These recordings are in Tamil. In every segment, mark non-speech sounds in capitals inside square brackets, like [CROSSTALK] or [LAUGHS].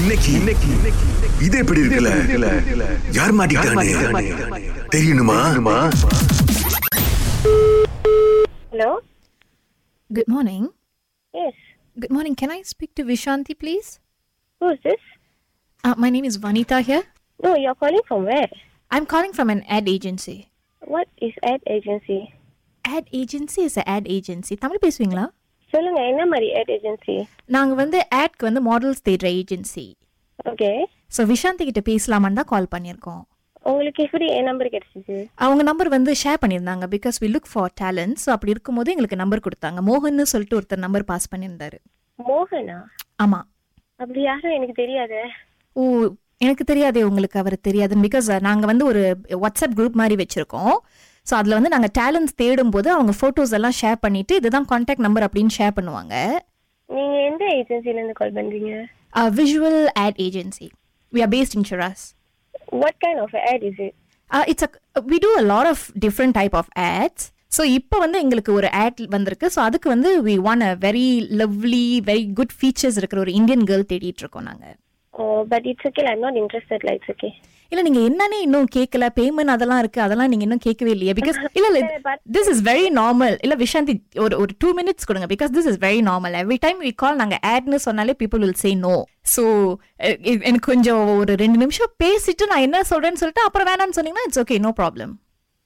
இன்னைக்கு இன்னைக்கு இது எப்படி இருக்குல்ல யார் மாட்டிக்கிட்டானே தெரியணுமா Hello? Good morning. Yes. Good morning. Can I speak to Vishanti, please? Who's this? Uh, my name is Vanita here. No, you're calling from where? I'm calling from an ad agency. What is ad agency? Ad agency is a ad agency. Tamil பேசுவீங்களா சொல்லுங்க என்ன மாதிரி ad agency? நாங்கள் வந்து ஆட்க்கு வந்து மாடல்ஸ் தேடுற ஏஜென்சி Okay. ஸோ விஷாந்தி கிட்ட பேசலாமான்னு தான் கால் பண்ணியிருக்கோம். உங்களுக்கு எப்படி என் நம்பர் கிடைச்சிது? அவங்க நம்பர் வந்து ஷேர் பண்ணியிருந்தாங்க because we look for talent so அப்படி இருக்கும்போது எங்களுக்கு நம்பர் கொடுத்தாங்க. மோகன்னு சொல்லிட்டு ஒருத்தர் நம்பர் பாஸ் பண்ணியிருந்தாரு. மோகனா? ஆமாம் அப்படி யாரும் எனக்கு தெரியாதே. ஓ எனக்கு தெரியாதே உங்களுக்கு அவர் தெரியாதுன்னு பிகாஸ் நாங்கள் வந்து ஒரு வாட்ஸ்அப் குரூப் மாதிரி வச்சுருக்கோம். ஸோ அதில் வந்து நாங்கள் டேலண்ட்ஸ் தேடும் போது அவங்க ஃபோட்டோஸ் எல்லாம் ஷேர் பண்ணிட்டு இதுதான் காண்டாக்ட் நம்பர் அப்படின்னு ஷேர் பண்ணுவாங்க. நீங்க எந்த ஏஜென்சில இருந்து கால் பண்றீங்க? Visual ad agency we are based in ஷுராஸ் What kind of ad is it? It's a we do a lot of different type of ads. So இப்போ வந்து எங்களுக்கு ஒரு ad வந்திருக்கு. ஸோ அதுக்கு வந்து we want a very lovely very good features இருக்கிற ஒரு இந்தியன் கேர்ள் தேடிட்டு இருக்கோம் நாங்கள் Oh, but it's okay. I'm not interested. Like, it's okay. இல்ல நீங்க என்னன்னே இன்னும் கேட்கல பேமெண்ட் அதெல்லாம் இருக்கு அதெல்லாம் நீங்க இன்னும் கேட்கவே இல்லையா பிகாஸ் [LAUGHS] இல்ல இல்ல திஸ் இஸ் வெரி நார்மல் இல்ல விஷாந்தி ஒரு ஒரு டூ மினிட்ஸ் கொடுங்க because this is very normal every time we call நாங்க ஆட்னு சொன்னாலே people will say no so எனக்கு கொஞ்சம் ஒரு ரெண்டு நிமிஷம் பேசிட்டு நான் என்ன சொல்றேன்னு சொல்லிட்டு அப்புறம் வேணாம்னு சொன்னீங்கன்னா இட்ஸ் ஓகே நோ ப்ராப்ளம்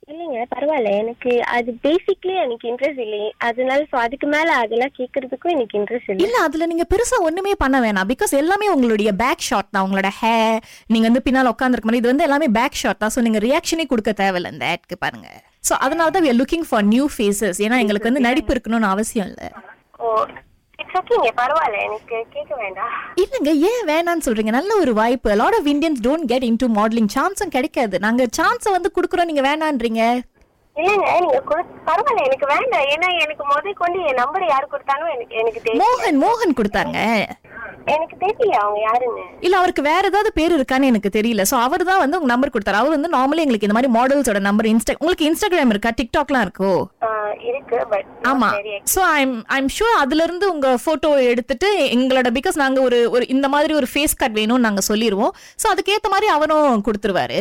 இல்லைங்க பரவாயில்ல. எனக்கு அது பேசிக்லி எனக்கு இன்ட்ரெஸ்ட் இல்லை. அதனால ஸோ அதுக்கு மேல அதெல்லாம் கேட்கறதுக்கும் எனக்கு இன்ட்ரெஸ்ட் இல்லை. இல்ல அதுல நீங்க பெருசா ஒண்ணுமே பண்ண வேணாம். பிகாஸ் எல்லாமே உங்களுடைய பேக் ஷாட் தான். உங்களோட ஹேர் நீங்க வந்து பின்னால் உட்காந்துருக்க மாதிரி இது வந்து எல்லாமே பேக் ஷாட் தான். ஸோ நீங்க ரியாக்ஷனே கொடுக்க தேவையில்ல இந்த ஆட்க்கு பாருங்க. ஸோ அதனால தான் we are looking for new faces ஏன்னா எங்களுக்கு வந்து நடிப்பு இருக்கணும்னு அவசியம் இல்லை. ஓகேங்க பரவாயில்ல எனக்கு கேட்க வேண்டாம். இல்லைங்க ஏன் வேணாம்னு சொல்றீங்க? நல்ல ஒரு வாய்ப்பு lot of Indians don't get into modeling சான்ஸும் கிடைக்காது. நாங்க சான்ஸை வந்து கொடுக்குறோம் நீங்க வேணான்றீங்க. இல்லைங்க நீங்க பரவாயில்ல எனக்கு வேண்டாம். ஏன்னா எனக்கு முத கொண்டு என் நம்பர் யாரு கொடுத்தாலும் எனக்கு எனக்கு தெரியல மோகன் மோகன் கொடுத்தாங்க எனக்கு தெரியல அவங்க யாருன்னு. இல்ல அவருக்கு வேற ஏதாவது பேர் இருக்கான்னு எனக்கு தெரியல. சோ அவர் தான் வந்து உங்க நம்பர் கொடுத்தாரு. அவர் வந்து நார்மலி எங்களுக்கு இந்த மாதிரி மாடல்ஸோட நம்பர் இன்ஸ்டா உங்களுக்கு இன்ஸ்டாகிராம் இருக்கா? டிக்டாக்லாம் இருக்கோ? இருக்கு பட் ஆமா. சோ ஐம் ஐம் ஷூர் அதுல இருந்து உங்க போட்டோ எடுத்துட்டு எங்களோட பிகாஸ் நாங்க ஒரு ஒரு இந்த மாதிரி ஒரு ஃபேஸ் கட் வேணும்னு நாங்க சொல்லிடுவோம் சோ அதுக்கேத்த மாதிரி அவரும் கொடுத்துருவாரு.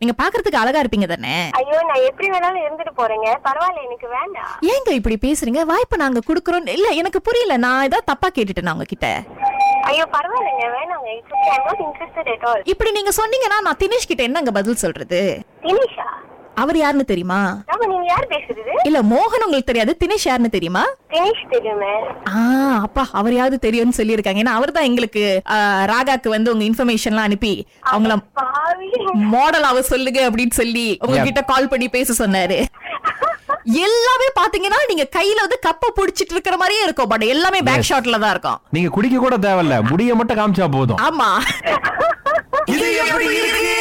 நீங்க பாக்குறதுக்கு அழகா இருப்பீங்க தானே? ஐயோ நான் எப்படி வேணாலும் இருந்துட்டு போறேங்க. பரவாயில்ல எனக்கு வேண்டாம். ஏங்க இப்படி பேசுறீங்க? வாய்ப்பு நாங்க குடுக்குறோம். இல்ல எனக்கு புரியல. நான் ஏதாவது தப்பா கேட்டுட்டேன் உங்ககிட்ட? ஐயோ பரவாயில்லைங்க. வேணாங்க. அட் ஆல் இப்படி நீங்க சொன்னீங்கன்னா நான் தினேஷ் கிட்ட என்னங்க பதில் சொல்றது? தினேஷா? அவர் யாருன்னு தெரியுமா? நீங்க யார் பேசுறது? இல்ல மோகன் உங்களுக்கு தெரியாது. தினேஷ் யாருன்னு தெரியுமா? தினேஷ் தெரியுமே ஆ அப்பா அவர் யாவது தெரியும்னு சொல்லியிருக்காங்க. ஏன்னா அவர் தான் எங்களுக்கு ராகாக்கு வந்து உங்க இன்ஃபர்மேஷன்லாம் அனுப்பி அவங்கள மாடல் அவ சொல்லுங்க அப்படின்னு சொல்லி உங்ககிட்ட கால் பண்ணி பேச சொன்னாரு. எல்லாமே பாத்தீங்கன்னா நீங்க கையில வந்து கப்ப புடிச்சிட்டு இருக்கிற மாதிரியே இருக்கும். பட் எல்லாமே பேக் ஷாட்ல தான் இருக்கும். நீங்க குடிக்க கூட தேவையில்ல. முடிய மட்டும் காமிச்சா போதும். ஆமா. இது எப்படி இருக்கு?